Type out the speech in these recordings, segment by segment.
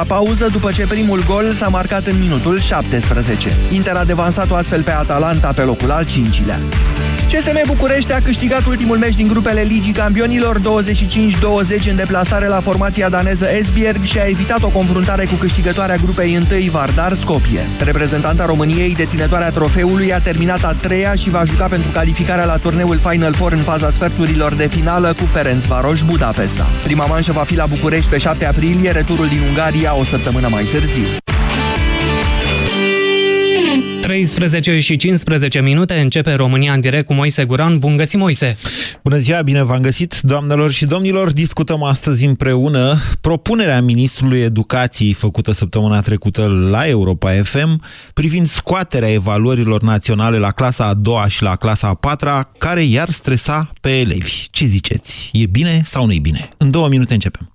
la pauză după ce primul gol s-a marcat în minutul 17. Inter a devansat-o astfel pe Atalanta pe locul al cincilea. CSM București a câștigat ultimul meci din grupele Ligii Campionilor 25-20 în deplasare la formația daneză Esbjerg și a evitat o confruntare cu câștigătoarea grupei 1 Vardar Skopje. Reprezentanta României, deținătoarea trofeului, a terminat a treia și va juca pentru calificarea la turneul Final Four în faza sferturilor de finală cu Ferenc Varoș Budapesta. Prima manșă va fi la București pe 7 aprilie, returul din Ungaria o săptămână mai târziu. 13 și 15 minute începe România în direct cu Moise Guran. Bun găsit, Moise! Bună ziua, bine v-am găsit, doamnelor și domnilor! Discutăm astăzi împreună propunerea Ministrului Educației făcută săptămâna trecută la Europa FM privind scoaterea evaluărilor naționale la clasa a doua și la clasa a patra, care iar stresa pe elevi. Ce ziceți? E bine sau nu e bine? În două minute începem.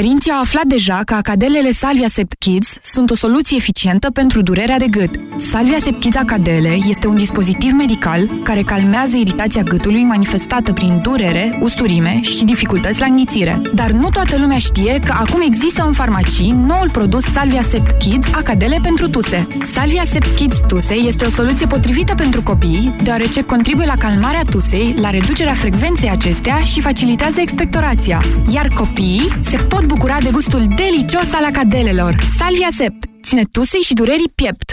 Părinții au aflat deja că acadelele Salvia Sept Kids sunt o soluție eficientă pentru durerea de gât. Salvia Sept Kids Acadele este un dispozitiv medical care calmează iritația gâtului manifestată prin durere, usturime și dificultăți la înghițire. Dar nu toată lumea știe că acum există în farmacii noul produs Salvia Sept Kids Acadele pentru tuse. Salvia Sept Kids Tuse este o soluție potrivită pentru copii, deoarece contribuie la calmarea tusei, la reducerea frecvenței acestea și facilitează expectorația. Iar copiii se pot pot bucura de gustul delicios al acadelelor. Salvia Sept. Ține tusei și durerii piept.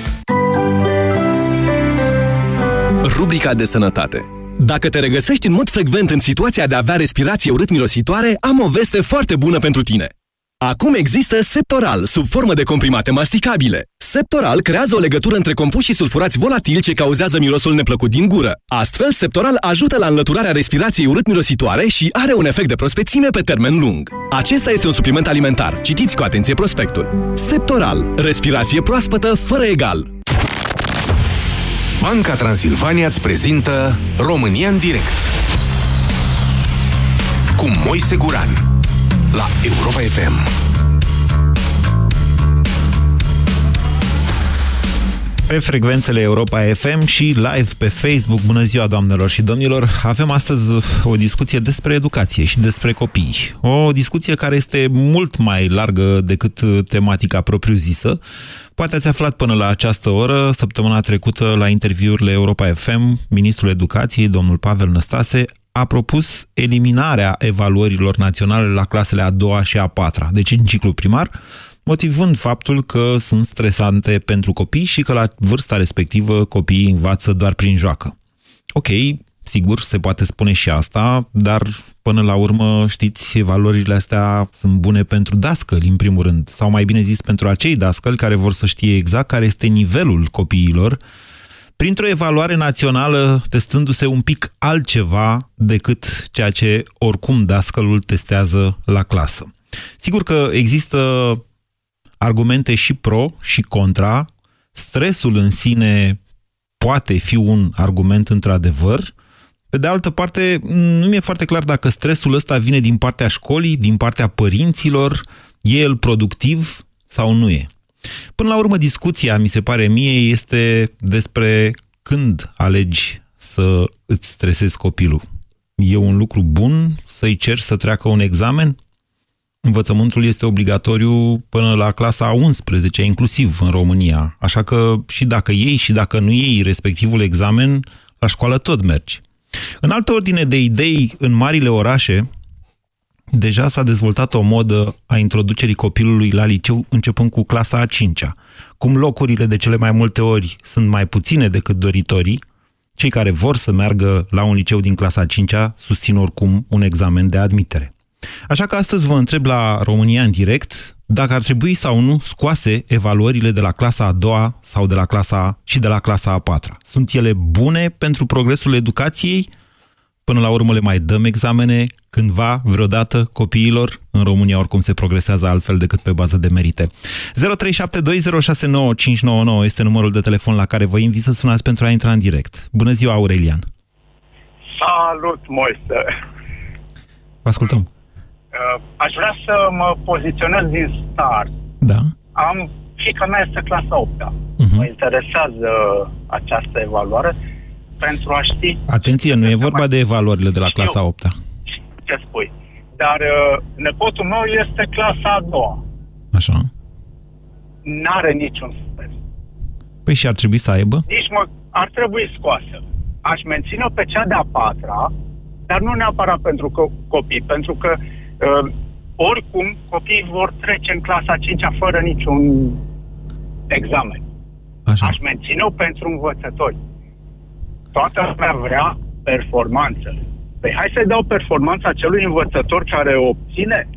Rubrica de sănătate dacă te regăsești în mod frecvent în situația de a avea respirație urât-mirositoare, am o veste foarte bună pentru tine. Acum există Septoral, sub formă de comprimate masticabile. Septoral creează o legătură între compușii sulfurați volatili ce cauzează mirosul neplăcut din gură. Astfel, Septoral ajută la înlăturarea respirației urât-mirositoare și are un efect de prospețime pe termen lung. Acesta este un supliment alimentar. Citiți cu atenție prospectul. Septoral. Respirație proaspătă fără egal. Banca Transilvania îți prezintă România în direct cu Moise Guran la Europa FM. Pe frecvențele Europa FM și live pe Facebook. Bună ziua, doamnelor și domnilor! Avem astăzi o discuție despre educație și despre copii. O discuție care este mult mai largă decât tematica propriu-zisă, Poate ați aflat până la această oră, săptămâna trecută, la interviurile Europa FM, ministrul educației, domnul Pavel Năstase, a propus eliminarea evaluărilor naționale la clasele a doua și a patra, deci în ciclu primar, motivând faptul că sunt stresante pentru copii și că la vârsta respectivă copiii învață doar prin joacă. Ok, Sigur, se poate spune și asta, dar până la urmă, știți, valorile astea sunt bune pentru dascăli, în primul rând, sau mai bine zis, pentru acei dascăli care vor să știe exact care este nivelul copiilor, printr-o evaluare națională testându-se un pic altceva decât ceea ce oricum dascălul testează la clasă. Sigur că există argumente și pro și contra. Stresul în sine poate fi un argument într-adevăr. Pe de altă parte, nu mi-e foarte clar dacă stresul ăsta vine din partea școlii, din partea părinților, e el productiv sau nu e. Până la urmă, discuția, mi se pare mie, este despre când alegi să îți stresezi copilul. E un lucru bun să-i cer să treacă un examen? Învățământul este obligatoriu până la clasa a 11, inclusiv în România. Așa că și dacă iei și dacă nu iei respectivul examen, la școală tot mergi. În altă ordine de idei, în marile orașe, deja s-a dezvoltat o modă a introducerii copilului la liceu începând cu clasa a 5-a. Cum locurile de cele mai multe ori sunt mai puține decât doritorii, cei care vor să meargă la un liceu din clasa a 5-a susțin oricum un examen de admitere. Așa că astăzi vă întreb la România în direct dacă ar trebui sau nu scoase evaluările de la clasa a doua sau de la clasa și de la clasa a patra. Sunt ele bune pentru progresul educației? Până la urmă le mai dăm examene cândva, vreodată, copiilor? În România oricum se progresează altfel decât pe bază de merite. 0372069599 este numărul de telefon la care vă invit să sunați pentru a intra în direct. Bună ziua, Aurelian! Salut, Moise! Vă ascultăm! Uh, aș vrea să mă poziționez din start. Da. Am, fica mea este clasa 8 -a. Uh-huh. Mă interesează această evaluare pentru a ști... Atenție, nu e vorba mai... de evaluările de la Știu. clasa 8 -a. Ce spui? Dar uh, nepotul meu este clasa a doua. Așa. N-are niciun stres. Păi și ar trebui să aibă? Nici mă, ar trebui scoasă. Aș menține-o pe cea de-a patra, dar nu neapărat pentru co- copii, pentru că uh, oricum copiii vor trece în clasa 5 fără niciun examen. Așa. Aș menține-o pentru învățători. Toată lumea vrea performanță. Păi hai să-i dau performanța celui învățător care obține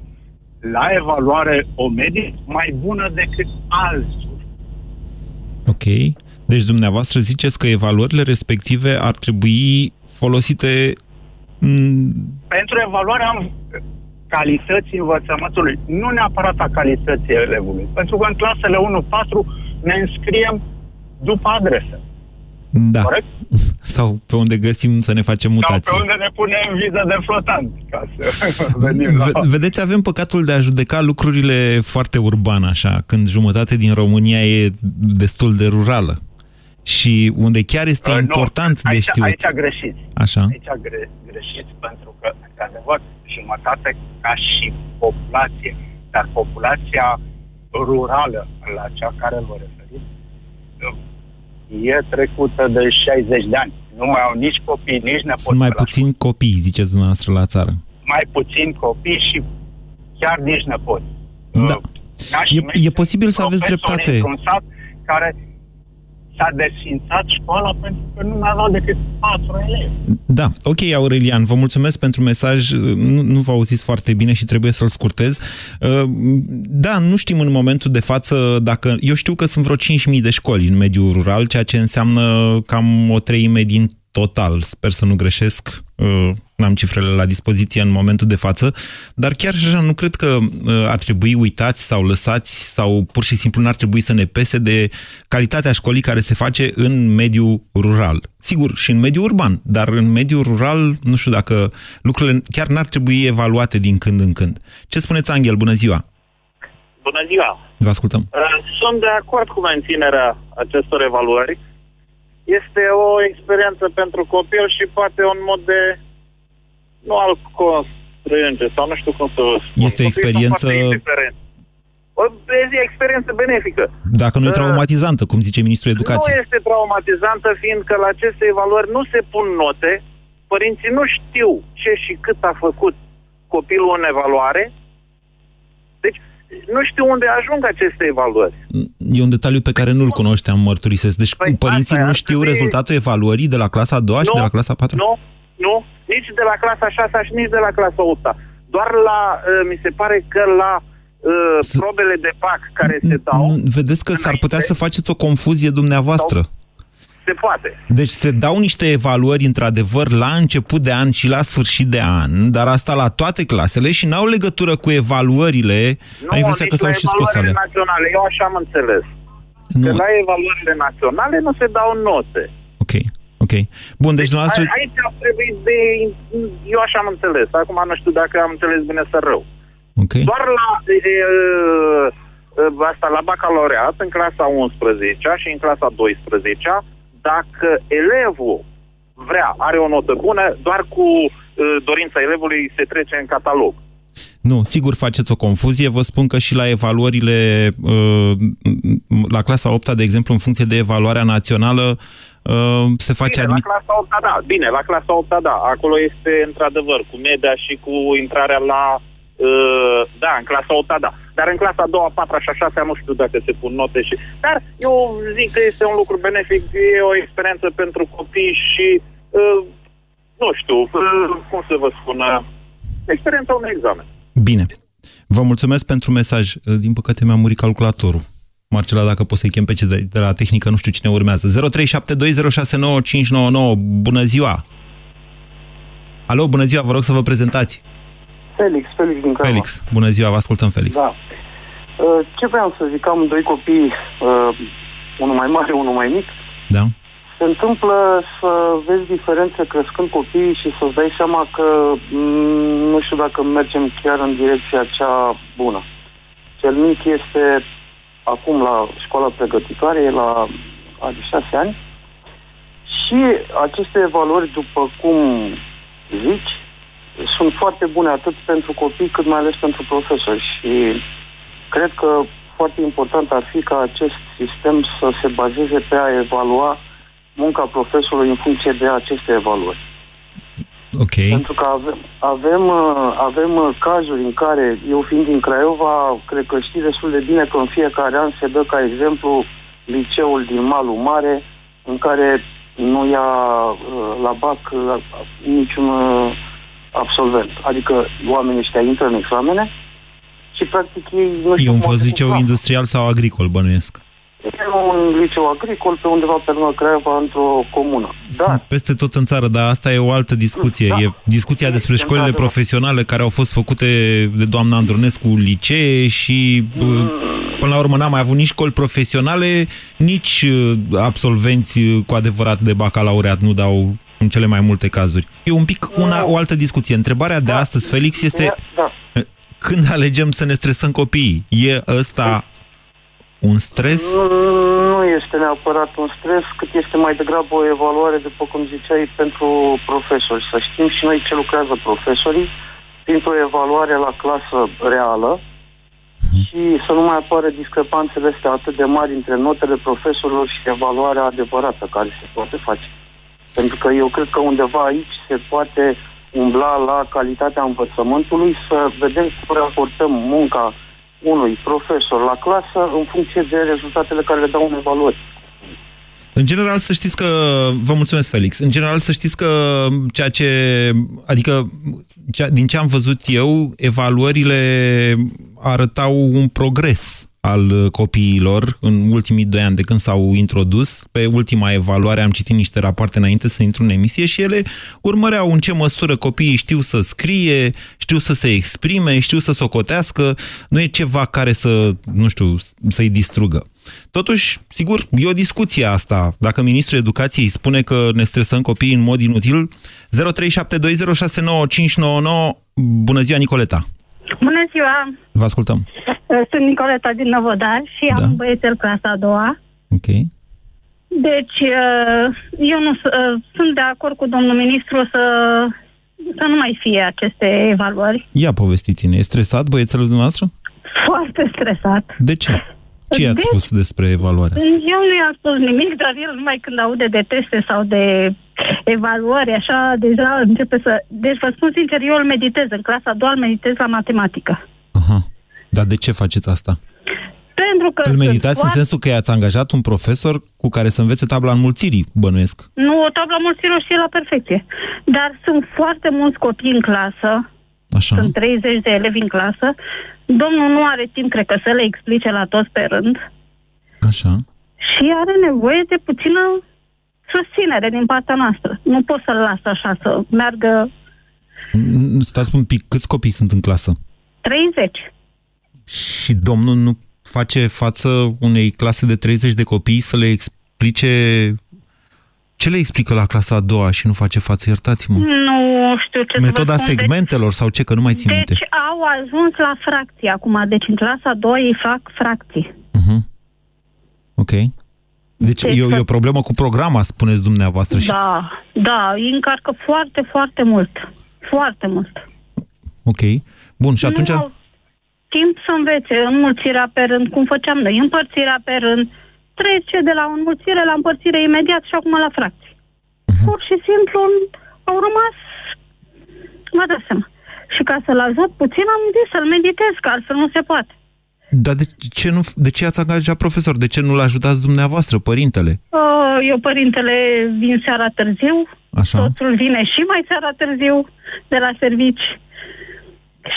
la evaluare o medie mai bună decât alții. Ok. Deci dumneavoastră ziceți că evaluările respective ar trebui folosite... m, Pentru evaluarea am calității învățământului, nu neapărat a calității elevului. Pentru că în clasele 1-4 ne înscriem după adresă. Da. Corect? Sau pe unde găsim să ne facem Sau mutații. pe unde ne punem viză de flotant, ca să venim la... V- vedeți, avem păcatul de a judeca lucrurile foarte urban, așa, când jumătate din România e destul de rurală. Și unde chiar este Uh, nu, important de aici, știut. Aici greșiți. Așa. Aici gre, greșiți pentru că, într-adevăr, jumătate ca și populație, dar populația rurală, la cea care vă referiți, e trecută de 60 de ani. Nu mai au nici copii, nici nepoți. Sunt mai pe la puțini copii, ziceți dumneavoastră, la țară. mai puțin copii și chiar nici nepoți. Da. Nașii E, mei e posibil să aveți profesori dreptate. într-un sat care s-a desfințat școala pentru că nu mai aveau decât patru elevi. Da, ok, Aurelian, vă mulțumesc pentru mesaj. Nu, nu vă auziți foarte bine și trebuie să-l scurtez. Uh, Da, nu știm în momentul de față dacă... Eu știu că sunt vreo 5.000 de școli în mediul rural, ceea ce înseamnă cam o treime din total. Sper să nu greșesc. Uh, N-am cifrele la dispoziție în momentul de față, dar chiar și așa nu cred că uh, ar trebui uitați sau lăsați sau pur și simplu n-ar trebui să ne pese de calitatea școlii care se face în mediul rural. Sigur, și în mediul urban, dar în mediul rural, nu știu dacă lucrurile chiar n-ar trebui evaluate din când în când. Ce spuneți, Angel? Bună ziua! Bună ziua! Vă ascultăm. Uh, Sunt de acord cu menținerea acestor evaluări. Este o experiență pentru copil și poate un mod de nu al constrânge sau nu știu cum să vă spun. Este o Copiii sunt experiență- foarte indiferenți. O e experiență benefică. Dacă nu e Uh, traumatizantă, cum zice Ministrul Educației. Nu este traumatizantă, fiindcă la aceste evaluări nu se pun note, părinții nu știu ce și cât a făcut copilul în evaluare, deci nu știu unde ajung aceste evaluări. E un detaliu pe care nu-l cunoșteam, mărturisesc. Deci Păi părinții asta nu ar știu trebui- rezultatul evaluării de la clasa a doua și Nu, de la clasa a patra? Nu, nu, nici de la clasa 6 și nici de la clasa 8 Doar la, uh, mi se pare că la uh, probele de PAC care se dau, Nu, Vedeți că s-ar putea să faceți o confuzie dumneavoastră. Se poate. Deci se dau niște evaluări, într-adevăr, la început de an și la sfârșit de an, dar asta la toate clasele și n-au legătură cu evaluările. Nu, Ai impresia că nici s-au la și scos ale. evaluările naționale. Eu așa am înțeles. Nu. Că la evaluările naționale nu se dau note. Ok, ok. Bun, deci dumneavoastră... A- Aici ar trebui de... Eu așa am înțeles. Acum nu știu dacă am înțeles bine sau rău. Ok. Doar la e, e, e, asta, la bacalaureat, în clasa 11 și în clasa 12 dacă elevul vrea, are o notă bună, doar cu e, dorința elevului se trece în catalog. Nu, sigur faceți o confuzie. Vă spun că și la evaluările, uh, la clasa 8 de exemplu, în funcție de evaluarea națională, uh, se face Bine, admit... la clasa 8 da, bine, la clasa 8 da, acolo este într-adevăr cu media și cu intrarea la uh, da, în clasa 8 da. Dar în clasa 2, 4 și 6 nu știu dacă se pun note și dar eu zic că este un lucru benefic, e o experiență pentru copii și uh, nu știu, uh, cum să vă spun, uh, experiența unui examen. Bine. Vă mulțumesc pentru mesaj. Din păcate mi-a murit calculatorul. Marcela, dacă poți să-i chem pe cei de, de la tehnică, nu știu cine urmează. 0372069599. Bună ziua! Alo, bună ziua, vă rog să vă prezentați. Felix, Felix din Craiova. Felix, bună ziua, vă ascultăm, Felix. Da. Uh, Ce vreau să zic, am doi copii, uh, unul mai mare, unul mai mic. Da. Se întâmplă să vezi diferențe crescând copiii și să-ți dai seama că mm, nu știu dacă mergem chiar în direcția cea bună. Cel mic este acum la școala pregătitoare, e la are șase ani și aceste evaluări, după cum zici, sunt foarte bune atât pentru copii cât mai ales pentru profesori și cred că foarte important ar fi ca acest sistem să se bazeze pe a evalua munca profesorului în funcție de aceste evaluări. Ok. Pentru că avem, avem, uh, avem uh, cazuri în care, eu fiind din Craiova, cred că știi destul de bine că în fiecare an se dă ca exemplu liceul din Malul Mare, în care nu ia uh, la BAC uh, niciun uh, absolvent. Adică oamenii ăștia intră în examene și practic ei nu știu E un cum fost au liceu trecut industrial sau agricol, bănuiesc. E un liceu agricol pe undeva pe lângă Craiova, într-o comună. Da, Sunt peste tot în țară, dar asta e o altă discuție. Da. E discuția despre școlile într-adevăr. profesionale care au fost făcute de doamna Andronescu licee și bă, până la urmă n-am mai avut nici școli profesionale, nici uh, absolvenți uh, cu adevărat de bacalaureat nu dau în cele mai multe cazuri. E un pic una, o altă discuție. Întrebarea de astăzi, Felix, este da. când alegem să ne stresăm copiii? E ăsta un stres? Nu este neapărat un stres, cât este mai degrabă o evaluare, după cum ziceai, pentru profesori. Să știm și noi ce lucrează profesorii printr-o evaluare la clasă reală și să nu mai apară discrepanțele astea atât de mari între notele profesorilor și evaluarea adevărată care se poate face. Pentru că eu cred că undeva aici se poate umbla la calitatea învățământului, să vedem cum raportăm munca unui profesor la clasă în funcție de rezultatele care le dau în evaluări. În general să știți că, vă mulțumesc Felix, în general să știți că ceea ce, adică cea, din ce am văzut eu, evaluările arătau un progres al copiilor în ultimii doi ani de când s-au introdus. Pe ultima evaluare am citit niște rapoarte înainte să intru în emisie și ele urmăreau în ce măsură copiii știu să scrie, știu să se exprime, știu să socotească. Nu e ceva care să, nu știu, să-i distrugă. Totuși, sigur, e o discuție asta. Dacă Ministrul Educației spune că ne stresăm copiii în mod inutil, 0372069599, bună ziua, Nicoleta! Bună ziua! Vă ascultăm. Sunt Nicoleta din Năvodar și Da. am băiețel clasa a doua. Ok. Deci, uh, eu nu s- uh, sunt de acord cu domnul ministru să, să nu mai fie aceste evaluări. Ia povestiți-ne, e stresat băiețelul dumneavoastră? Foarte stresat. De ce? Ce i-ați De- spus despre evaluarea asta? Eu nu i-am spus nimic, dar el numai când aude de teste sau de evaluări, așa, deja începe să... Deci, vă spun sincer, eu îl meditez. În clasa a doua îl meditez la matematică. Aha. Dar de ce faceți asta? Pentru că... Îl sunt meditați în foarte- sensul că i-ați angajat un profesor cu care să învețe tabla înmulțirii, bănuiesc. Nu, o tablă mulților știe la perfecție. Dar sunt foarte mulți copii în clasă, Așa. sunt 30 de elevi în clasă. Domnul nu are timp, cred că, să le explice la toți pe rând Așa. și are nevoie de puțină susținere din partea noastră. Nu pot să-l las așa să meargă N- Stați un pic, câți copii sunt în clasă? 30. Și domnul nu face față unei clase de 30 de copii să le explice... Ce le explică la clasa a doua și nu face față? Iertați-mă. Nu știu ce Metoda să vă spun. segmentelor sau ce, că nu mai țin Deci, minte. deci au ajuns la fracții acum. Deci în clasa a doua ei fac fracții. Mhm. Ok. Deci Deci e, o- e să- o problemă cu programa, spuneți dumneavoastră. Și... Da, da, îi încarcă foarte, foarte mult. Foarte mult. Ok. Bun, și atunci... Nu au timp să învețe înmulțirea pe rând, cum făceam noi, împărțirea pe rând, trece de la o înmulțire la împărțire imediat și acum la fracții. Mhm. Pur și simplu au rămas, mă dați seama. Și ca să-l ajut puțin am zis să-l meditez, că altfel nu se poate. Dar de ce, nu, de ce ați angajat profesor? De ce nu-l ajutați dumneavoastră, părintele? Uh, Eu, părintele, vin seara târziu, Așa? soțul vine și mai seara târziu de la servici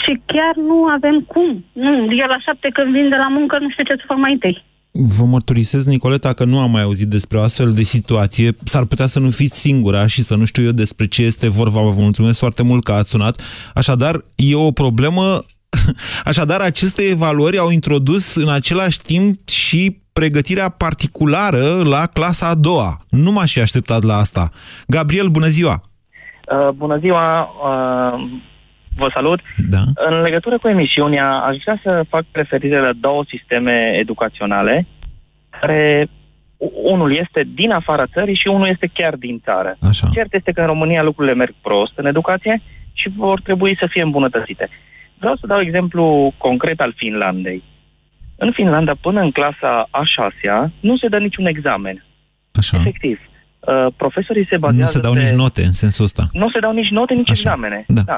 și chiar nu avem cum. Nu, eu la șapte când vin de la muncă nu știu ce să fac mai întâi. Vă mărturisesc, Nicoleta, că nu am mai auzit despre o astfel de situație. S-ar putea să nu fiți singura și să nu știu eu despre ce este vorba. Vă mulțumesc foarte mult că ați sunat. Așadar, e o problemă... Așadar, aceste evaluări au introdus în același timp și pregătirea particulară la clasa a doua. Nu m-aș fi așteptat la asta. Gabriel, bună ziua! Uh, bună ziua, uh, vă salut. Da. În legătură cu emisiunea, aș vrea să fac referire la două sisteme educaționale, care u- unul este din afara țării și unul este chiar din țară. Așa. Cert este că în România lucrurile merg prost în educație și vor trebui să fie îmbunătățite. Vreau să dau exemplu concret al Finlandei. În Finlanda, până în clasa a șasea, nu se dă niciun examen. Așa. Efectiv. Uh, profesorii se bazează Nu se dau pe... nici note în sensul ăsta. Nu se dau nici note, nici Așa. examene. Da. da.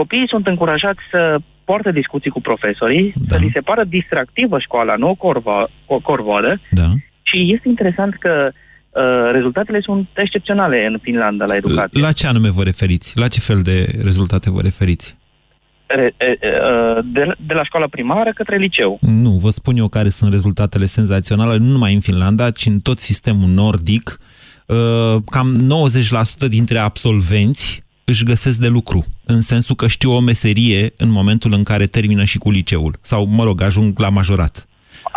Copiii sunt încurajați să poartă discuții cu profesorii, da. să li se pară distractivă școala, nu o corva, o corvoadă. Da. Și este interesant că uh, rezultatele sunt excepționale în Finlanda la educație. La ce anume vă referiți? La ce fel de rezultate vă referiți? Re, e, e, uh, de, de la școala primară către liceu. Nu, vă spun eu care sunt rezultatele senzaționale, nu numai în Finlanda, ci în tot sistemul nordic. Uh, Cam 90% dintre absolvenți își găsesc de lucru, în sensul că știu o meserie în momentul în care termină și cu liceul. Sau, mă rog, ajung la majorat.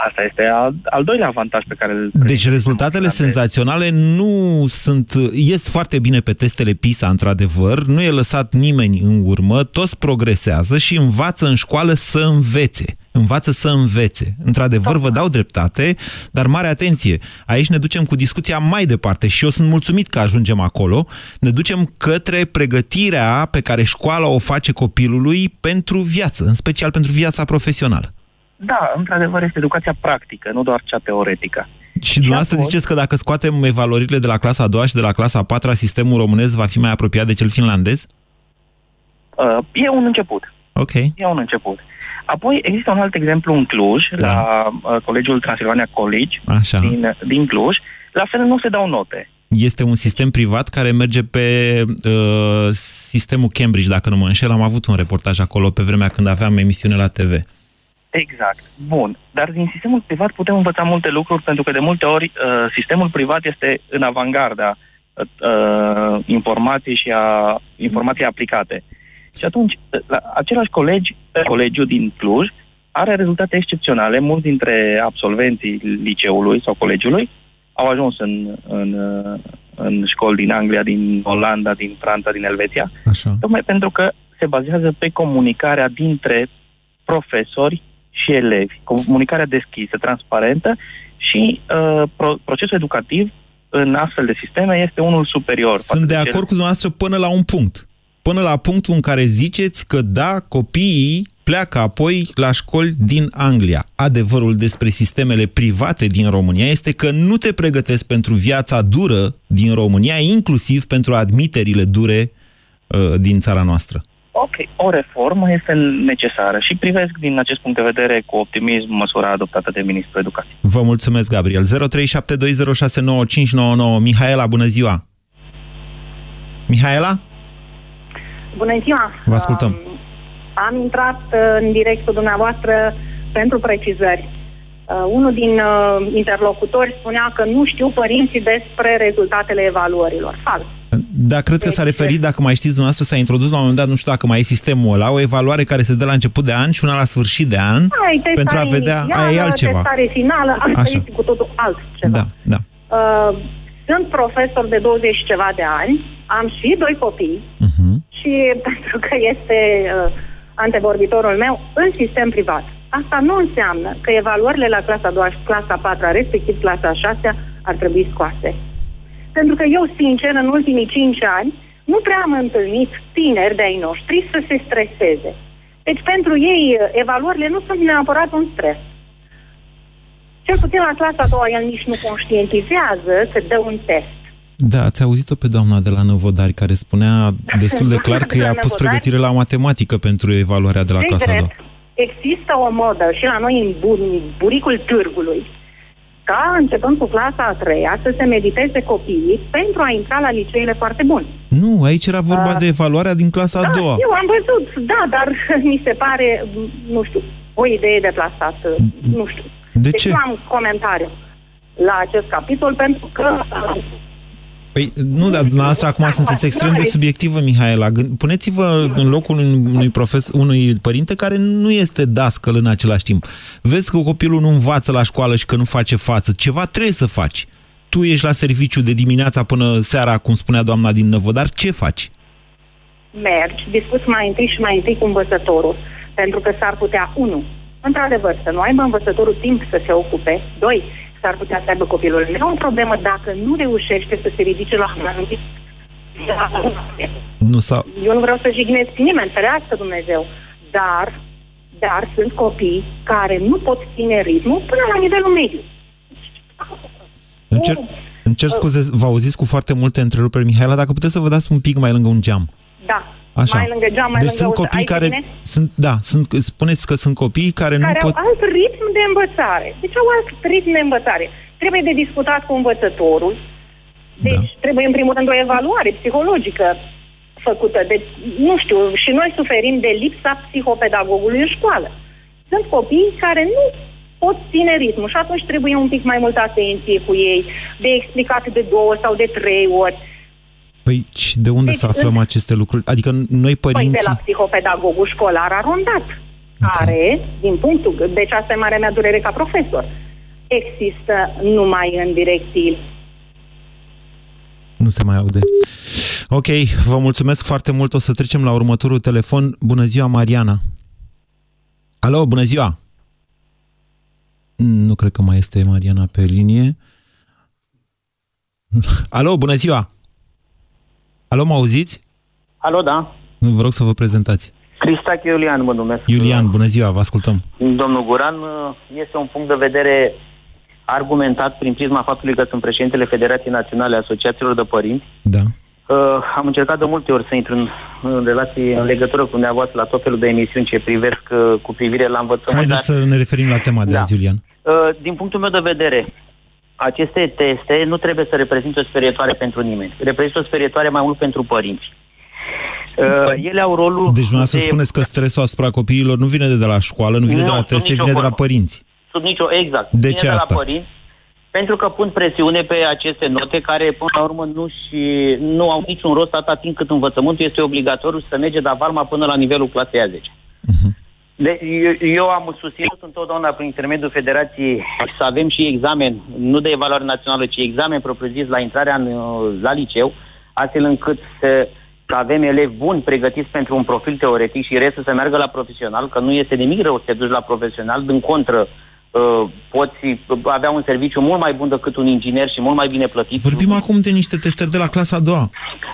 Asta este al, al doilea avantaj pe care îl Deci rezultatele senzaționale nu sunt... Ies foarte bine pe testele PISA, într-adevăr, nu e lăsat nimeni în urmă, toți progresează și învață în școală să învețe. Învață să învețe. Într-adevăr, vă dau dreptate, dar mare atenție. Aici ne ducem cu discuția mai departe și eu sunt mulțumit că ajungem acolo. Ne ducem către pregătirea pe care școala o face copilului pentru viață, în special pentru viața profesională. Da, într-adevăr este educația practică, nu doar cea teoretică. Și dumneavoastră apoi- ziceți că dacă scoatem evaluările de la clasa a doua și de la clasa a patra, sistemul românesc va fi mai apropiat de cel finlandez? Uh, e un început. Ok. E un început. Apoi există un alt exemplu în Cluj, da. la uh, Colegiul Transilvania College Așa. din, din Cluj. La fel nu se dau note. Este un sistem privat care merge pe uh, sistemul Cambridge, dacă nu mă înșel. Am avut un reportaj acolo pe vremea când aveam emisiune la TV. Exact. Bun. Dar din sistemul privat putem învăța multe lucruri pentru că de multe ori uh, sistemul privat este în avangarda uh, uh, informației și a informației aplicate. Și atunci, uh, la același colegi, colegiul din Cluj are rezultate excepționale. Mulți dintre absolvenții liceului sau colegiului au ajuns în, în, uh, în școli din Anglia, din Olanda, din Franța, din Elveția. Așa. Tocmai pentru că se bazează pe comunicarea dintre profesori și elevi. Comunicarea deschisă, transparentă și uh, pro- procesul educativ în astfel de sisteme este unul superior. Sunt de acord cu dumneavoastră până la un punct. Până la punctul în care ziceți că da, copiii pleacă apoi la școli din Anglia. Adevărul despre sistemele private din România este că nu te pregătesc pentru viața dură din România, inclusiv pentru admiterile dure uh, din țara noastră. Ok, o reformă este necesară și privesc din acest punct de vedere cu optimism măsura adoptată de Ministrul Educației. Vă mulțumesc, Gabriel. 0372069599. Mihaela, bună ziua! Mihaela? Bună ziua! Vă ascultăm. Um, am intrat uh, în direct cu dumneavoastră pentru precizări. Uh, unul din uh, interlocutori spunea că nu știu părinții despre rezultatele evaluărilor. Fals. Da, cred că s-a Deci- referit, dacă mai știți dumneavoastră, s-a introdus la un moment dat, nu știu dacă mai e sistemul ăla, o evaluare care se dă la început de an și una la sfârșit de an, Ai testare pentru a vedea, inițială, aia e altceva. testare finală, asta Așa. este cu totul altceva. Da, da. Uh, sunt profesor de 20 și ceva de ani, am și doi copii Mhm. Și pentru că este uh, antevorbitorul meu în sistem privat. Asta nu înseamnă că evaluările la clasa a doua și clasa a patra, respectiv clasa a șasea, ar trebui scoase. Pentru că eu, sincer, în ultimii cinci ani, nu prea am întâlnit tineri de-ai noștri să se streseze. Deci pentru ei, uh, evaluările nu sunt neapărat un stres. Cel puțin la clasa a doua, el nici nu conștientizează că dă un test. Da, ați auzit-o pe doamna de la Năvodari, care spunea destul de clar că De la i-a pus Năvodari? pregătire la matematică pentru evaluarea de la clasa a doua. Regret, există o modă și la noi în, bur- în buricul târgului ca începând cu clasa a treia să se mediteze copiii pentru a intra la liceele foarte bune. Nu, aici era vorba Ah. de evaluarea din clasa a Da, doua. eu am văzut, da, dar mi se pare, nu știu, o idee deplasată, nu știu. De deci ce? nu am comentariu la acest capitol pentru că Păi, nu, dar dumneavoastră acum sunteți extrem de subiectivă, Mihaela. Gând- Puneți-vă în locul unui, unui, profes, unui părinte care nu este dascăl în același timp. Vezi că copilul nu învață la școală și că nu face față. Ceva trebuie să faci. Tu ești la serviciu de dimineața până seara, cum spunea doamna din Năvodar, ce faci? mergi, discuți mai întâi și mai întâi cu învățătorul, pentru că s-ar putea, unu, într-adevăr, să nu aibă învățătorul timp să se ocupe, doi, s-ar putea să aibă copilul meu o problemă dacă nu reușește să se ridice la un anumit Nu s-a... eu nu vreau să jignesc nimeni, ferească Dumnezeu, dar, dar sunt copii care nu pot ține ritmul până la nivelul mediu. Îmi cer, îmi cer scuze, vă auziți cu foarte multe întreruperi, Mihaela, dacă puteți să vă dați un pic mai lângă un geam. Da, Așa. mai lângă geam, mai deci lângă sunt ușă. copii Ai care bine? sunt, da, sunt, spuneți că sunt copii care, care nu pot... au alt ritm de învățare. Deci au alt ritm de învățare. Trebuie de discutat cu învățătorul. Deci da. trebuie în primul rând o evaluare psihologică făcută. Deci, nu știu, și noi suferim de lipsa psihopedagogului în școală. Sunt copii care nu pot ține ritmul și atunci trebuie un pic mai multă atenție cu ei, de explicat de două sau de trei ori. Păi și de unde Deci, să aflăm în- aceste lucruri? Adică noi Păi de părinții... la psihopedagogul școlar arondat, care, din punctul, deci asta e marea mea durere ca profesor, există numai în direcții Nu se mai aude. Ok, vă mulțumesc foarte mult. O să trecem la următorul telefon. Bună ziua, Mariana. Alo, bună ziua. Mm, Nu cred că mai este Mariana pe linie. Alo, bună ziua. Alo, mă auziți? Alo, da. Vă rog să vă prezentați. Cristache Iulian mă numesc. Iulian, bună ziua, vă ascultăm. Domnul Guran, este un punct de vedere argumentat prin prisma faptului că sunt președintele Federației Naționale a Asociațiilor de Părinți. Da. Uh, am încercat de multe ori să intru în, în relații, în legătură cu dumneavoastră la tot felul de emisiuni ce privesc uh, cu privire la învățământ. Haideți să ne referim la tema de Da. azi, Iulian. Uh, din punctul meu de vedere, aceste teste nu trebuie să reprezinte o sperietoare pentru nimeni. Reprezintă o sperietoare mai mult pentru părinți. Uh, ele au rolul Deci dumneavoastră de- spuneți că stresul asupra copiilor nu vine de la școală, nu vine Nu, de la sub teste, nicio vine de la formă. părinți. Sub nicio, exact. De Vine ce de asta? La părinți, pentru că pun presiune pe aceste note care, până la urmă, nu, și, nu au niciun rost atâta timp cât învățământul este obligatoriu să merge de avalma până la nivelul clasei a 10. De, eu, eu am susținut întotdeauna prin intermediul Federației să avem și examen, nu de evaluare națională, ci examen propriu-zis la intrarea în, uh, la liceu, astfel încât să, să avem elevi buni pregătiți pentru un profil teoretic și restul să meargă la profesional, că nu este nimic rău să te duci la profesional, din contră, uh, poți avea un serviciu mult mai bun decât un inginer și mult mai bine plătit. Vorbim acum de niște testări de la clasa a doua.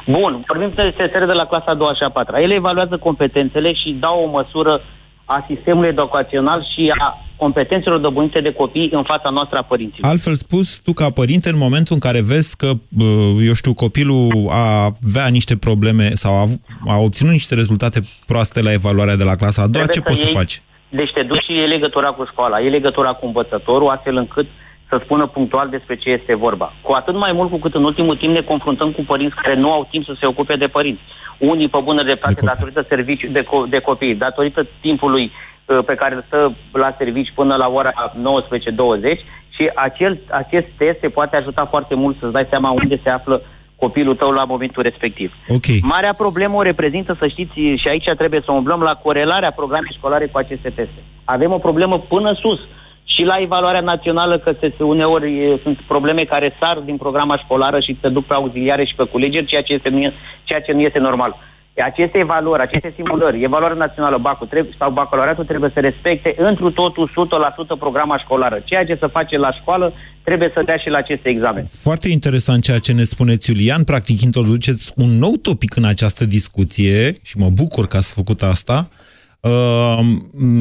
Bun, vorbim de testări de la clasa a doua și a patra. Ele evaluează competențele și dau o măsură a sistemului educațional și a competențelor dobândite de copii în fața noastră a părinților. Altfel spus, tu ca părinte, în momentul în care vezi că, bă, eu știu, copilul a avea niște probleme sau a, av- a obținut niște rezultate proaste la evaluarea de la clasa a doua, ce Trebuie poți să iei- faci? Deci te duci și e legătura cu școala, e legătura cu învățătorul, astfel încât să spună punctual despre ce este vorba. Cu atât mai mult cu cât în ultimul timp ne confruntăm cu părinți care nu au timp să se ocupe de părinți. Unii pe bună dreptate datorită serviciu de, co- de copii, datorită timpului uh, pe care îl stă la servici până la ora 19.20 și acel, acest test se poate ajuta foarte mult să-ți dai seama unde se află copilul tău la momentul respectiv. Okay. Marea problemă o reprezintă, să știți, și aici trebuie să umblăm la corelarea programei școlare cu aceste teste. Avem o problemă până sus și la evaluarea națională, că se, uneori e, sunt probleme care sar din programa școlară și se duc pe auxiliare și pe culegeri, ceea ce, este, ceea ce nu este normal. Aceste evaluări, aceste simulări, evaluarea națională BACU trebuie, sau bacalaureatul trebuie să respecte întru totul 100% programa școlară. Ceea ce se face la școală trebuie să dea și la aceste examene. Foarte interesant ceea ce ne spuneți, Iulian. Practic introduceți un nou topic în această discuție și mă bucur că ați făcut asta Uh,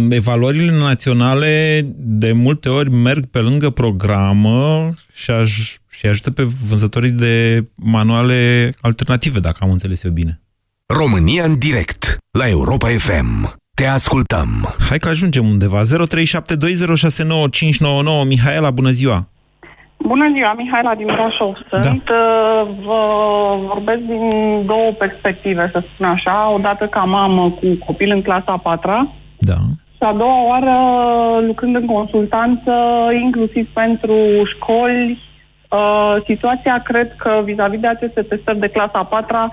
evaluările naționale de multe ori merg pe lângă programă și, aj și ajută pe vânzătorii de manuale alternative, dacă am înțeles eu bine. România în direct, la Europa FM. Te ascultăm. Hai că ajungem undeva. 0372069599. Mihaela, bună ziua! Bună ziua, Mihaela din Brașov. Sunt, da. Uh, vă vorbesc din două perspective, să spun așa. Odată ca mamă cu copil în clasa a patra. Da. Și a doua oară lucrând în consultanță, inclusiv pentru școli. Uh, situația, cred că vis-a-vis de aceste testări de clasa a patra,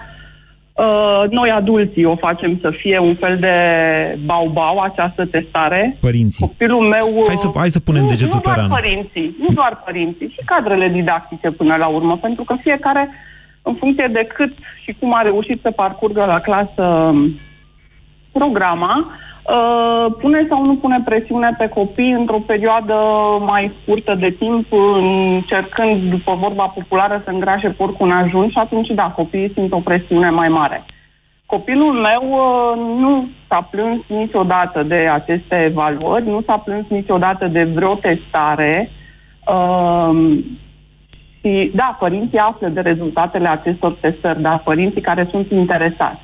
Uh, noi adulții o facem să fie un fel de bau-bau această testare. Părinții. Copilul meu... Hai să, hai să punem nu, degetul nu pe doar rană. părinții, nu doar părinții, și cadrele didactice până la urmă, pentru că fiecare, în funcție de cât și cum a reușit să parcurgă la clasă um, programa, Uh, pune sau nu pune presiune pe copii într-o perioadă mai scurtă de timp, încercând, după vorba populară, să îngrașe porcul în ajun și atunci, da, copiii simt o presiune mai mare. Copilul meu uh, nu s-a plâns niciodată de aceste evaluări, nu s-a plâns niciodată de vreo testare. Uh, și, da, părinții află de rezultatele acestor testări, dar părinții care sunt interesați.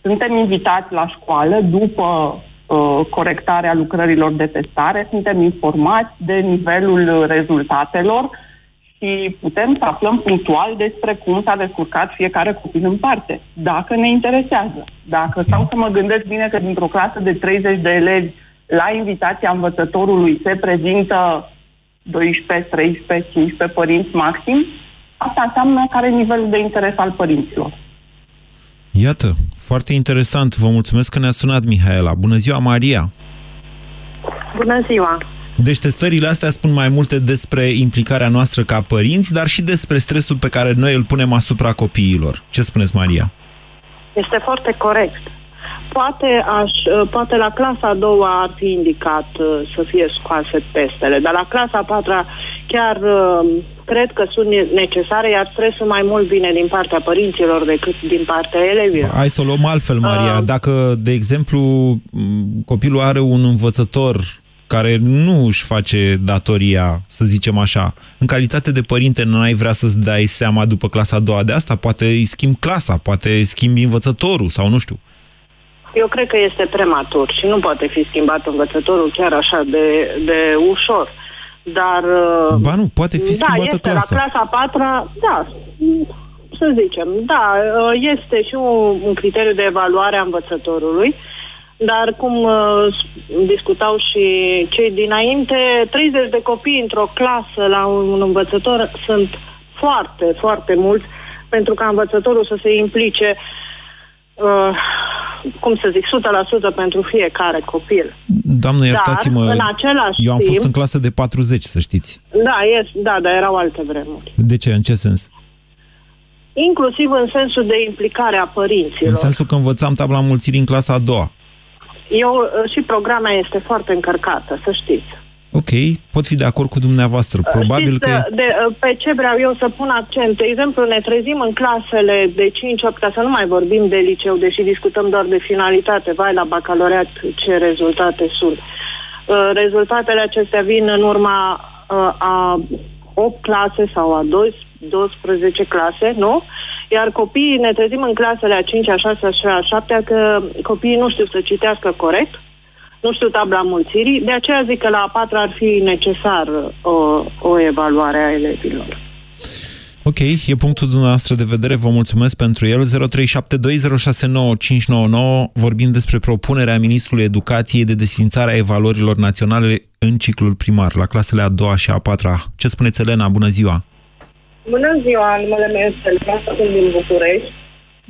Suntem invitați la școală după uh, corectarea lucrărilor de testare, suntem informați de nivelul rezultatelor și putem să aflăm punctual despre cum s-a descurcat fiecare copil în parte, dacă ne interesează. Dacă stau să mă gândesc bine că dintr-o clasă de 30 de elevi, la invitația învățătorului se prezintă 12, 13, 15 părinți maxim, asta înseamnă care nivelul de interes al părinților. Iată, foarte interesant. Vă mulțumesc că ne-a sunat, Mihaela. Bună ziua, Maria! Bună ziua! Deci testările astea spun mai multe despre implicarea noastră ca părinți, dar și despre stresul pe care noi îl punem asupra copiilor. Ce spuneți, Maria? Este foarte corect. Poate, aș, poate la clasa a doua ar fi indicat uh, să fie scoase testele, dar la clasa a patra chiar uh, cred că sunt necesare, iar stresul mai mult vine din partea părinților decât din partea elevilor. Hai să o luăm altfel, Maria. Uh, Dacă, de exemplu, copilul are un învățător care nu își face datoria, să zicem așa, în calitate de părinte n-ai vrea să-ți dai seama după clasa a doua de asta? Poate îi schimbi clasa, poate schimbi învățătorul sau nu știu. Eu cred că este prematur și nu poate fi schimbat învățătorul chiar așa de, de ușor. Uh, dar... Uh, ba nu, poate fi schimbată da, este clasa. la clasa a patra, da, să zicem, da, uh, este și un, un criteriu de evaluare a învățătorului, dar cum uh, discutau și cei dinainte, 30 de copii într-o clasă la un învățător sunt foarte, foarte mulți pentru ca învățătorul să se implice uh, cum să zic, 100% pentru fiecare copil. Doamnă, iertați-mă, în același eu am timp, fost în clasă de 40, să știți. Da, yes, da, dar erau alte vremuri. De ce? În ce sens? Inclusiv în sensul de implicare a părinților. În sensul că învățam tabla mulțirii în clasa a doua. Eu și programa este foarte încărcată, să știți. Ok, pot fi de acord cu dumneavoastră. Probabil Știți, că... De, pe ce vreau eu să pun accent? De exemplu, ne trezim în clasele de 5-8, ca să nu mai vorbim de liceu, deși discutăm doar de finalitate. Vai, la bacalaureat ce rezultate sunt. Uh, rezultatele acestea vin în urma uh, a 8 clase sau a 12 clase, nu? Iar copiii ne trezim în clasele a 5, a 6, a 7 că copiii nu știu să citească corect, nu știu tabla mulțirii, de aceea zic că la a patra ar fi necesar o, o evaluare a elevilor. Ok, e punctul dumneavoastră de vedere, vă mulțumesc pentru el. 0372069599 vorbim despre propunerea Ministrului Educației de desfințarea evaluărilor naționale în ciclul primar, la clasele a doua și a patra. Ce spuneți, Elena? Bună ziua! Bună ziua, numele meu este Elena, sunt din București.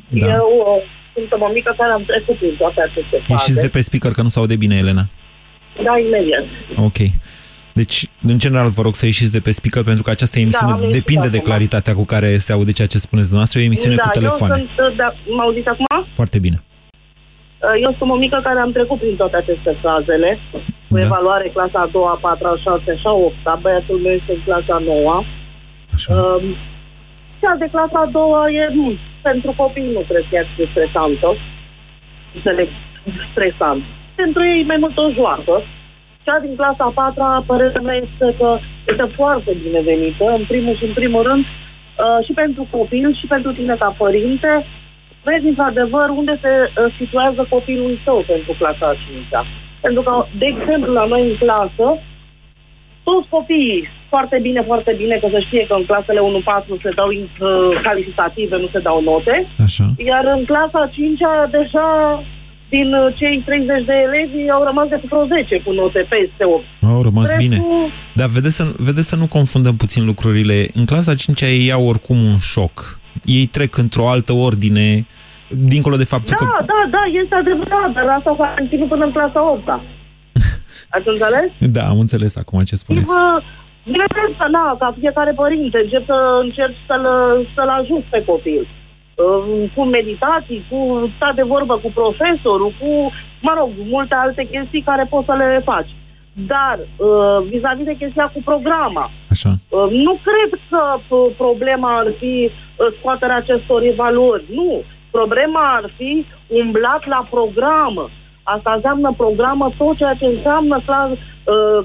Da. Eu uh, sunt o mămică care am trecut prin toate aceste faze. Ieșiți de pe speaker, că nu se aude bine, Elena. Da, imediat. Ok. Deci, în general, vă rog să ieșiți de pe speaker, pentru că această emisiune am ieșit depinde de acum. claritatea cu care se aude ceea ce spuneți dumneavoastră. E o emisiune da, cu telefoane. eu sunt, uh, da, mă auziți acum? Foarte bine. Uh, Eu sunt o mică care am trecut prin toate aceste fazele, cu Da. evaluare clasa a doua, a patra, a șasea și a opta. Băiatul meu este în clasa a noua. Um, cea de clasa a doua e, m, pentru copii nu cred că e atât de stresantă. Înțeleg, stresant. Pentru ei mai mult o joacă. Cea din clasa a patra, părerea mea este că este foarte binevenită, în primul și în primul rând, uh, și pentru copil și pentru tine ca părinte, vezi într-adevăr unde se uh, situează copilul tău pentru clasa a cincea. Pentru că, de exemplu, la noi în clasă, toți copiii, foarte bine, foarte bine, că să știe că în clasele 1-4 se dau uh, calificative, nu se dau note, Așa. iar în clasa a cincea deja din uh, cei 30 de elevi au rămas de vreo 10 cu note peste 8. Au rămas Restul- bine. Dar vedeți să, vedeți să nu confundăm puțin lucrurile. În clasa 5 ei iau oricum un șoc. Ei trec într-o altă ordine, dincolo de faptul Da, că... da, da, este adevărat, dar asta s-a întâlnit până în clasa 8 -a. Ați înțeles? Da, am înțeles acum ce spuneți. Vă, bineînțeles că, na, ca fiecare părinte, încep să încerc să-l, să-l ajut pe copil. Uh, Cu meditații, cu stat de vorbă cu profesorul, cu, mă rog, multe alte chestii care poți să le faci. Dar, uh, vis-a-vis de chestia cu programa, Așa. Uh, Nu cred că uh, problema ar fi uh, scoaterea acestor evaluări. Nu. Problema ar fi umblat la programă. Asta înseamnă programă tot ceea ce înseamnă clas, uh,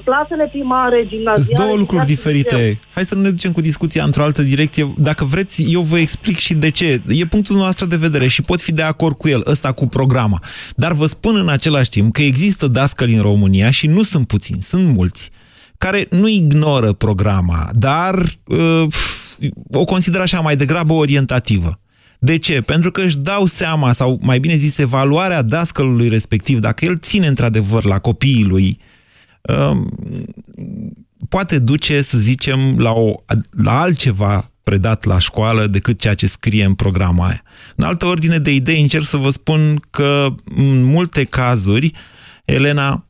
clasele primare, Sunt gimnaziale... două lucruri și clasele liceu. diferite. Hai să nu ne ducem cu discuția într-o altă direcție. Dacă vreți, eu vă explic și de ce. E punctul nostru de vedere și pot fi de acord cu el, ăsta cu programa. Dar vă spun în același timp că există dascăli în România și nu sunt puțini, sunt mulți, care nu ignoră programa, dar uh, o consideră așa mai degrabă orientativă. De ce? Pentru că își dau seama, sau mai bine zis, evaluarea dascălului respectiv, dacă el ține într-adevăr la copiii lui, um, poate duce, să zicem, la, o, la altceva predat la școală decât ceea ce scrie în programa aia. În altă ordine de idei, încerc să vă spun că în multe cazuri, Elena,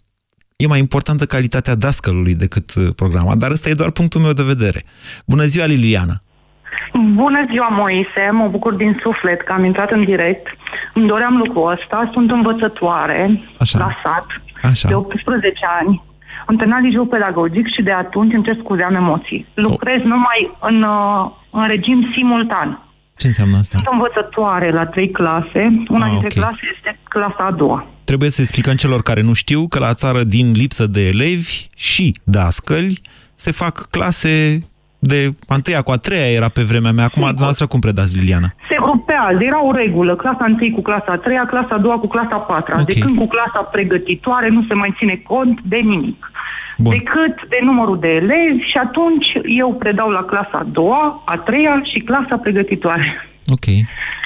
e mai importantă calitatea dascălului decât uh, programa, dar ăsta e doar punctul meu de vedere. Bună ziua, Liliana! Bună ziua, Moise! Mă bucur din suflet că am intrat în direct. Îmi doream lucrul ăsta. Sunt învățătoare Așa. la sat Așa. de 18 ani. Am terminat liceu pedagogic și de atunci îmi cer scuze, am emoții. Lucrez numai în, uh, în regim simultan. Ce înseamnă asta? Sunt învățătoare la trei clase. Una Ah, dintre ok. clase este clasa a doua. Trebuie să explicăm celor care nu știu că la țară, din lipsă de elevi și dascăli, se fac clase de a întâia cu a treia era pe vremea mea. Acum, dumneavoastră, cum predați, Liliana? Se grupează, era o regulă, clasa 1 cu clasa a treia, clasa a doua cu clasa a patra. Ok. De când cu clasa pregătitoare nu se mai ține cont de nimic. Bun. Decât de numărul de elevi și atunci eu predau la clasa a doua, a treia și clasa pregătitoare. Ok.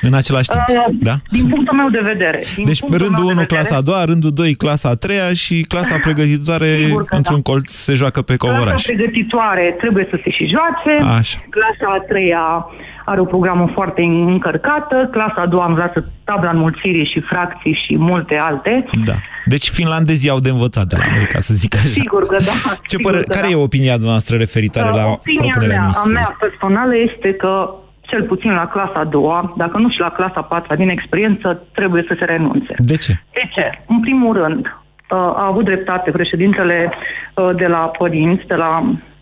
În același timp, Uh, da? Din punctul meu de vedere. Din Deci punctul rândul meu de 1 vedere, clasa a doua, rândul 2 clasa a treia și clasa pregătitoare Sigur că într-un da. colț se joacă pe Clasa covoraș. pregătitoare trebuie să se și joace. Așa. Clasa a treia are o programă foarte încărcată. Clasa a doua am învață tabla înmulțirii și fracții și multe alte. Da. Deci finlandezii au de învățat de la noi, ca să zic așa. Sigur că da. Ce sigur părere, că care da. e opinia noastră referitoare la Opinia propunerea mea, a ministrului? mea personală este că cel puțin la clasa a doua, dacă nu și la clasa a patra, din experiență, trebuie să se renunțe. De ce? De ce? În primul rând, uh, a avut dreptate președintele uh, de la părinți, de la...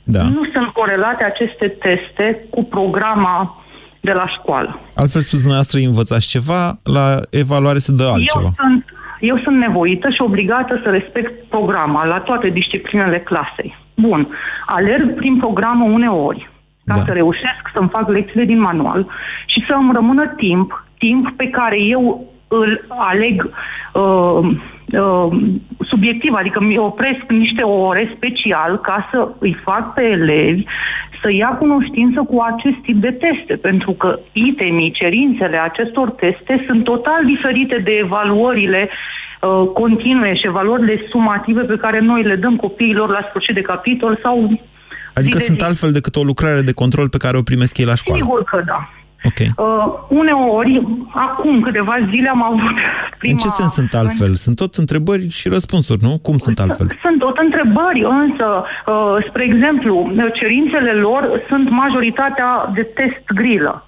Da. Nu sunt corelate aceste teste cu programa de la școală. Altfel spus, dumneavoastră învățați ceva, la evaluare se dă altceva. Eu sunt, eu sunt nevoită și obligată să respect programa la toate disciplinele clasei. Bun, alerg prin programă uneori ca Da. să reușesc să-mi fac lecțiile din manual și să îmi rămână timp, timp pe care eu îl aleg uh, uh, subiectiv, adică mi opresc niște ore special ca să îi fac pe elevi să să ia cunoștință cu acest tip de teste, pentru că itemii, cerințele acestor teste sunt total diferite de evaluările uh, continue și evaluările sumative pe care noi le dăm copiilor la sfârșit de capitol sau Adică zi de sunt zi. altfel decât o lucrare de control pe care o primesc ei la școală. Sigur că da. Ok. Uh, uneori, acum câteva zile am avut prima... În ce sens sunt altfel? Sunt tot întrebări și răspunsuri, nu? Cum sunt altfel? Sunt tot întrebări, însă, uh, spre exemplu, cerințele lor sunt majoritatea de test grilă.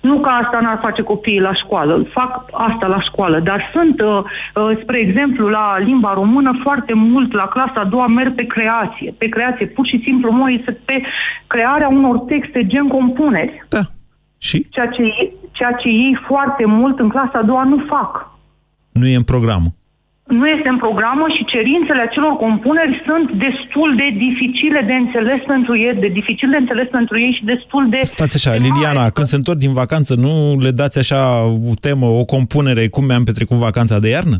Nu că asta n-ar face copiii la școală, fac asta la școală, dar sunt, uh, uh, spre exemplu, la limba română foarte mult, la clasa a doua merg pe creație, pe creație, pur și simplu, mă, este pe crearea unor texte gen compuneri. Da. Și? Ceea ce, ceea ce ei foarte mult în clasa a doua nu fac Nu e în program. nu este în programă și cerințele acelor compuneri sunt destul de dificile de înțeles pentru ei, de dificil de înțeles pentru ei și destul de... Stați așa, Liliana, când se întorc din vacanță, nu le dați așa o temă, o compunere, cum mi-am petrecut vacanța de iarnă?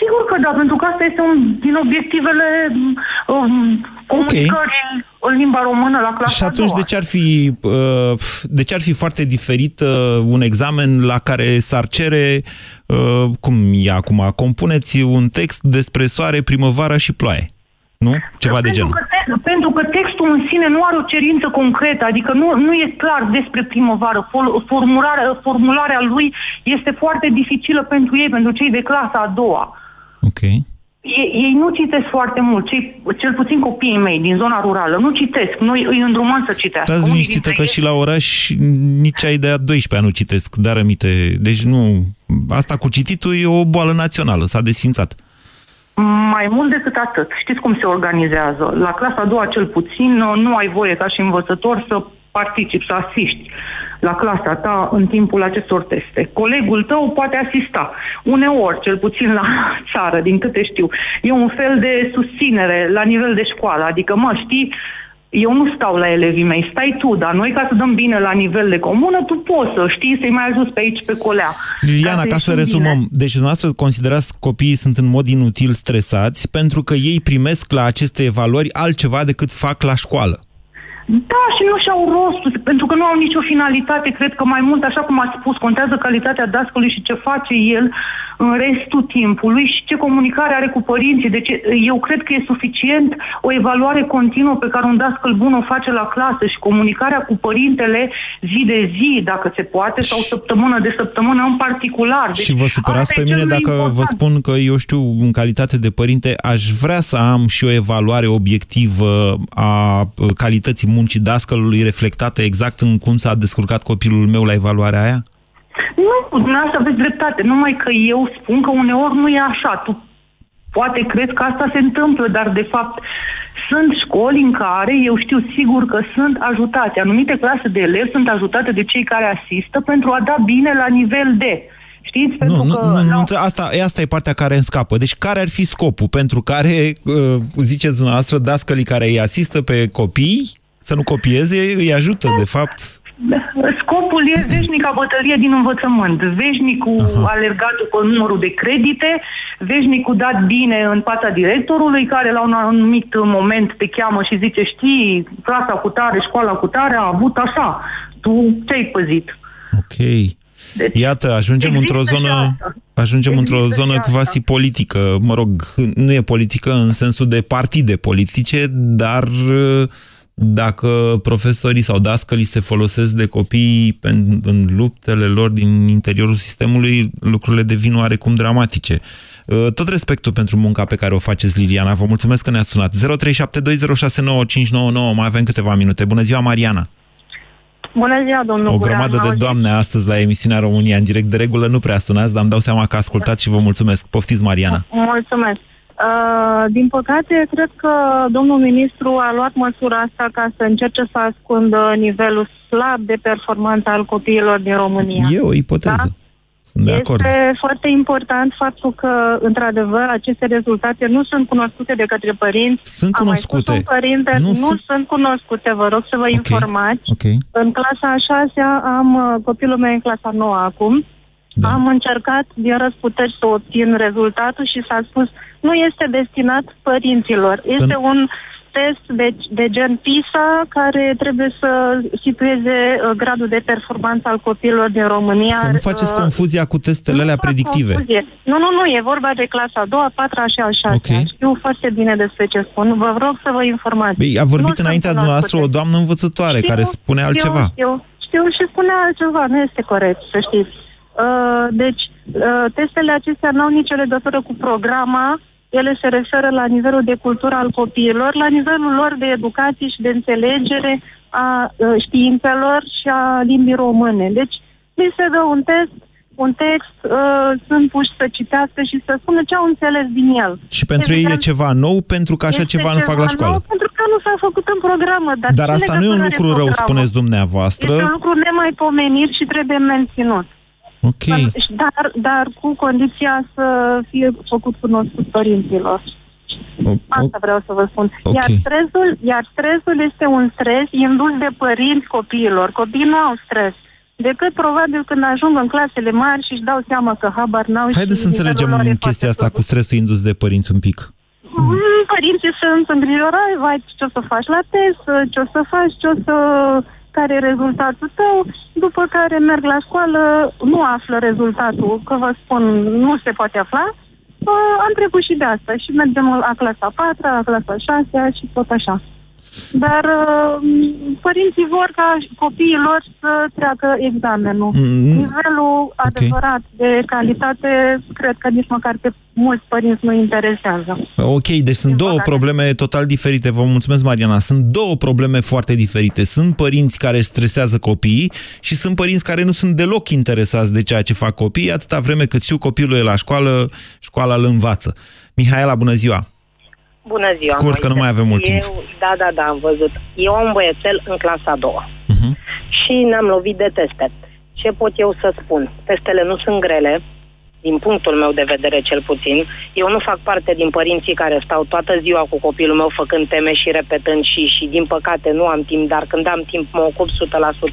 Sigur că da, pentru că asta este un din obiectivele um, comunicării în limba română la clasa Și a atunci doua. de ce ar fi, uh, de ce ar fi foarte diferit uh, un examen la care s-ar cere, uh, cum e acum, compuneți un text despre soare, primăvara și ploaie? Nu? Ceva de pentru genul. Că te, pentru că textul în sine nu are o cerință concretă, adică nu, nu e clar despre primăvară. Fol- Formularea, formularea lui este foarte dificilă pentru ei, pentru cei de clasa a doua. Ok. Ei, ei nu citesc foarte mult, cei, cel puțin copiii mei din zona rurală, nu citesc, noi îi îndrumăm să citească. Stați Unii liniștită dintre că și la oraș nici ai de a 12 nu citesc, dar aminte. Deci nu, asta cu cititul e o boală națională, s-a desfințat. Mai mult decât atât, știți cum se organizează? La clasa a doua, cel puțin, nu ai voie ca și învățător să participi, să asiști la clasa ta în timpul acestor teste. Colegul tău poate asista. Uneori, cel puțin la țară, din câte știu, e un fel de susținere la nivel de școală. Adică, mă, știi, eu nu stau la elevii mei, stai tu, dar noi ca să dăm bine la nivel de comună, tu poți să știi să-i mai ajuți pe aici, pe colea. Liliana, ca să ieșim rezumăm, bine. deci dumneavoastră considerați copiii sunt în mod inutil stresați pentru că ei primesc la aceste evaluări altceva decât fac la școală. Da, și nu și-au rostul, pentru că nu au nicio finalitate. Cred că mai mult, așa cum ați spus, contează calitatea dascălui și ce face el în restul timpului și ce comunicare are cu părinții. Deci eu cred că e suficient o evaluare continuă pe care un dascăl bun o face la clasă și comunicarea cu părintele zi de zi, dacă se poate, sau săptămână de săptămână în particular. Deci, și vă supărați asta pe e mine cel mai dacă vă important. spun că, eu știu, în calitate de părinte, aș vrea să am și o evaluare obiectivă a uh, calității muncii dascălului reflectată exact în cum s-a descurcat copilul meu la evaluarea aia? Nu, dumneavoastră aveți dreptate, numai că eu spun că uneori nu e așa. Tu poate crezi că asta se întâmplă, dar de fapt sunt școli în care eu știu sigur că sunt ajutate. Anumite clase de elevi sunt ajutate de cei care asistă pentru a da bine la nivel de. Știți? Pentru Nu, nu, că nu, la- nu, înțe- asta, e, asta e partea care îmi scapă. Deci care ar fi scopul pentru care, uh, ziceți dumneavoastră, dascălii care îi asistă pe copii să nu copieze, îi ajută, de fapt, Scopul e veșnica bătălie din învățământ, veșnicul alergatul pe numărul de credite, veșnicul dat bine în fața directorului, care la un anumit moment te cheamă și zice, știi, clasa cu tare, școala cu tare a avut așa, tu ce-ai păzit? Ok. Iată, ajungem există într-o și zonă, asta. ajungem într-o Există și zonă asta. quasi politică. Mă rog, nu e politică în sensul de partide politice, dar uh, dacă profesorii sau dascălii se folosesc de copii pen- în luptele lor din interiorul sistemului, lucrurile devin oarecum dramatice. Uh, Tot respectul pentru munca pe care o faceți, Liliana. Vă mulțumesc că ne-ați sunat. 0372069599. Mai avem câteva minute. Bună ziua, Mariana! Bună ziua, domnul O Guran, grămadă de m-auziți? doamne astăzi la emisiunea România în direct. De regulă nu prea sunați, dar îmi dau seama că ascultați și vă mulțumesc. Poftiți, Mariana. Mulțumesc. Uh, din păcate, cred că domnul ministru a luat măsura asta ca să încerce să ascundă nivelul slab de performanță al copiilor din România. E o ipoteză. Sunt de acord. Este foarte important faptul că, într-adevăr, aceste rezultate nu sunt cunoscute de către părinți. Sunt Am mai cunoscute. spus un părinte, Nu nu, sunt- sunt... cunoscute, vă rog să vă informați. Ok. În clasa a șasea am uh, copilul meu în clasa nouă acum. Da. Am încercat din răsputeri să obțin rezultatul și s-a spus nu este destinat părinților. Să Este nu- un test de, de gen PISA care trebuie să situeze uh, gradul de performanță al copiilor din România. Să nu faceți uh, confuzia cu testele alea fac predictive. confuzie. Nu, nu, nu, e vorba de clasa a doua, a patra și a șasea. Ok. Știu foarte bine despre ce spun. Vă rog să vă informați. Băi, a vorbit Nu înaintea sunt dumneavoastră o doamnă învățătoare Știu, care spune altceva. Știu, știu, știu și spune altceva, nu este corect, să știți. Uh, deci, uh, testele acestea nu au nicio legătură cu programa, ele se referă la nivelul de cultură al copiilor, la nivelul lor de educație și de înțelegere a uh, științelor și a limbii române. Deci, li se dă un test, un text, uh, sunt puși să citească și să spună ce au înțeles din el. Și pentru ei e Evident, ceva nou, pentru că așa este ceva nu fac la școală. Nou pentru că nu s-a făcut în programă. Dar, Dar ce asta nu e un legătură lucru are rău, programul? spuneți dumneavoastră. Este un lucru nemaipomenit și trebuie menținut. Ok. Dar, dar cu condiția să fie făcut cunoscut părinților. Asta vreau să vă spun. Ok. Iar, stresul, iar stresul este un stres indus de părinți copiilor. Copiii nu au stres. Decât probabil când ajung în clasele mari și își dau seama că habar n-au Haideți și să înțelegem nivelul lor e chestia asta cu stresul indus de părinți un pic. Mm, Părinții sunt îngrijorați, vai, ce o să faci la test, ce o să faci, ce o să... care e rezultatul tău, după care merg la școală, nu află rezultatul, că vă spun, nu se poate afla. Uh, am trecut și de asta și mergem la clasa 4, la clasa 6 și tot așa. Dar uh, părinții vor ca copiii lor să treacă examenul. Mm, Nivelul adevărat de calitate, cred că nici măcar pe mulți părinți nu interesează. Ok, deci sunt două probleme total diferite. Vă mulțumesc, Mariana. Sunt două probleme foarte diferite. Sunt părinți care stresează copiii și sunt părinți care nu sunt deloc interesați de ceea ce fac copiii, atâta vreme cât știu copilul e la școală, școala îl învață. Mihaela, bună ziua! Bună ziua, Scurt, că nu Moise. mai avem mult eu, timp. Da, da, da, am văzut. Eu am un băiețel în clasa a doua. Mhm. Și ne-am lovit de teste. Ce pot eu să spun? Testele nu sunt grele, din punctul meu de vedere cel puțin. Eu nu fac parte din părinții care stau toată ziua cu copilul meu făcând teme și repetând și, și din păcate nu am timp, dar când am timp mă ocup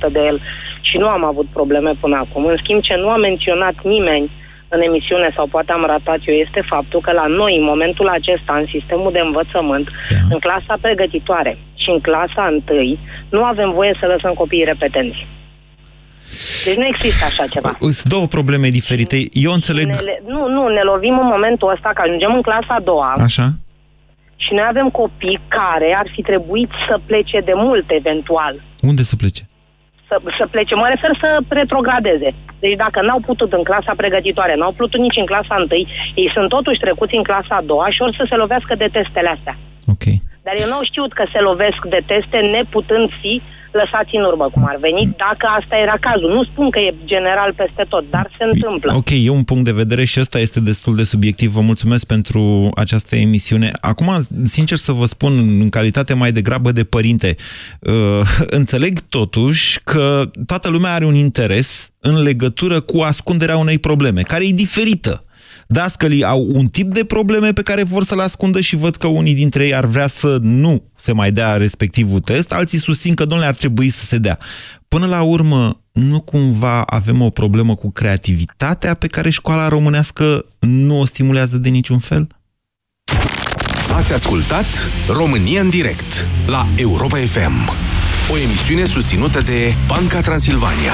100% de el și nu am avut probleme până acum. În schimb, ce nu a menționat nimeni în emisiune sau poate am ratat eu este faptul că la noi, în momentul acesta, în sistemul de învățământ, în clasa pregătitoare și în clasa întâi, nu avem voie să lăsăm copiii repetenți. Deci nu există așa ceva. Sunt două probleme diferite. Eu înțeleg... Ne, le- nu, nu, ne lovim în momentul ăsta că ajungem în clasa a doua Așa? și noi avem copii care ar fi trebuit să plece de mult eventual. Unde să plece? Să, să plece, mă refer să retrogradeze. Deci dacă n-au putut în clasa pregătitoare, n-au putut nici în clasa întâi, ei sunt totuși trecuți în clasa a doua și or să se lovească de testele astea. Ok. Dar eu nu au știut că se lovesc de teste neputând fi lăsați în urmă, cum ar veni, dacă asta era cazul. Nu spun că e general peste tot, dar se întâmplă. Ok, e un punct de vedere și ăsta este destul de subiectiv. Vă mulțumesc pentru această emisiune. Acum, sincer să vă spun, în calitate mai degrabă de părinte, uh, înțeleg totuși că toată lumea are un interes în legătură cu ascunderea unei probleme, care e diferită. Dascălii au un tip de probleme pe care vor să-l ascundă și văd că unii dintre ei ar vrea să nu se mai dea respectivul test, alții susțin că, domnule, ar trebui să se dea. Până la urmă, nu cumva avem o problemă cu creativitatea pe care școala românească nu o stimulează de niciun fel? Ați ascultat România în direct la Europa FM. O emisiune susținută de Banca Transilvania.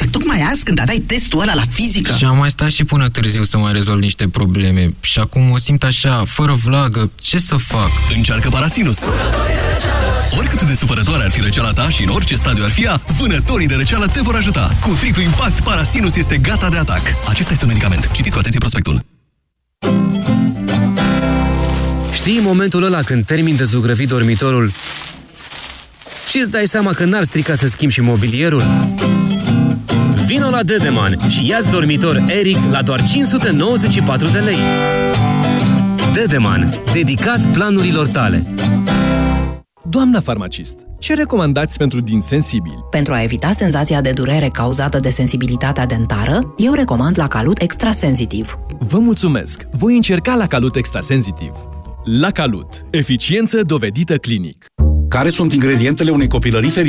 Dar tocmai azi, când aveai testul ăla la fizică... Și am mai stat și până târziu să mai rezolv niște probleme. Și acum o simt așa, fără vlagă. Ce să fac? Încearcă Parasinus. Oricât de supărătoare ar fi răceala ta și în orice stadiu ar fi ea, vânătorii de răceală te vor ajuta. Cu triplu impact, Parasinus este gata de atac. Acesta este un medicament. Citiți cu atenție prospectul. Știi momentul ăla când termin de zugrăvit dormitorul și îți dai seama că n-ar strica să schimbi și mobilierul? Vino la Dedeman și ia dormitor Eric la doar 594 de lei. Dedeman, dedicat planurilor tale. Doamna farmacist, ce recomandați pentru din sensibili? Pentru a evita senzația de durere cauzată de sensibilitatea dentară, eu recomand la Calut Extrasensitiv. Vă mulțumesc! Voi încerca la Calut Extrasensitiv. La Calut. Eficiență dovedită clinic. Care sunt ingredientele unei copilării fericite?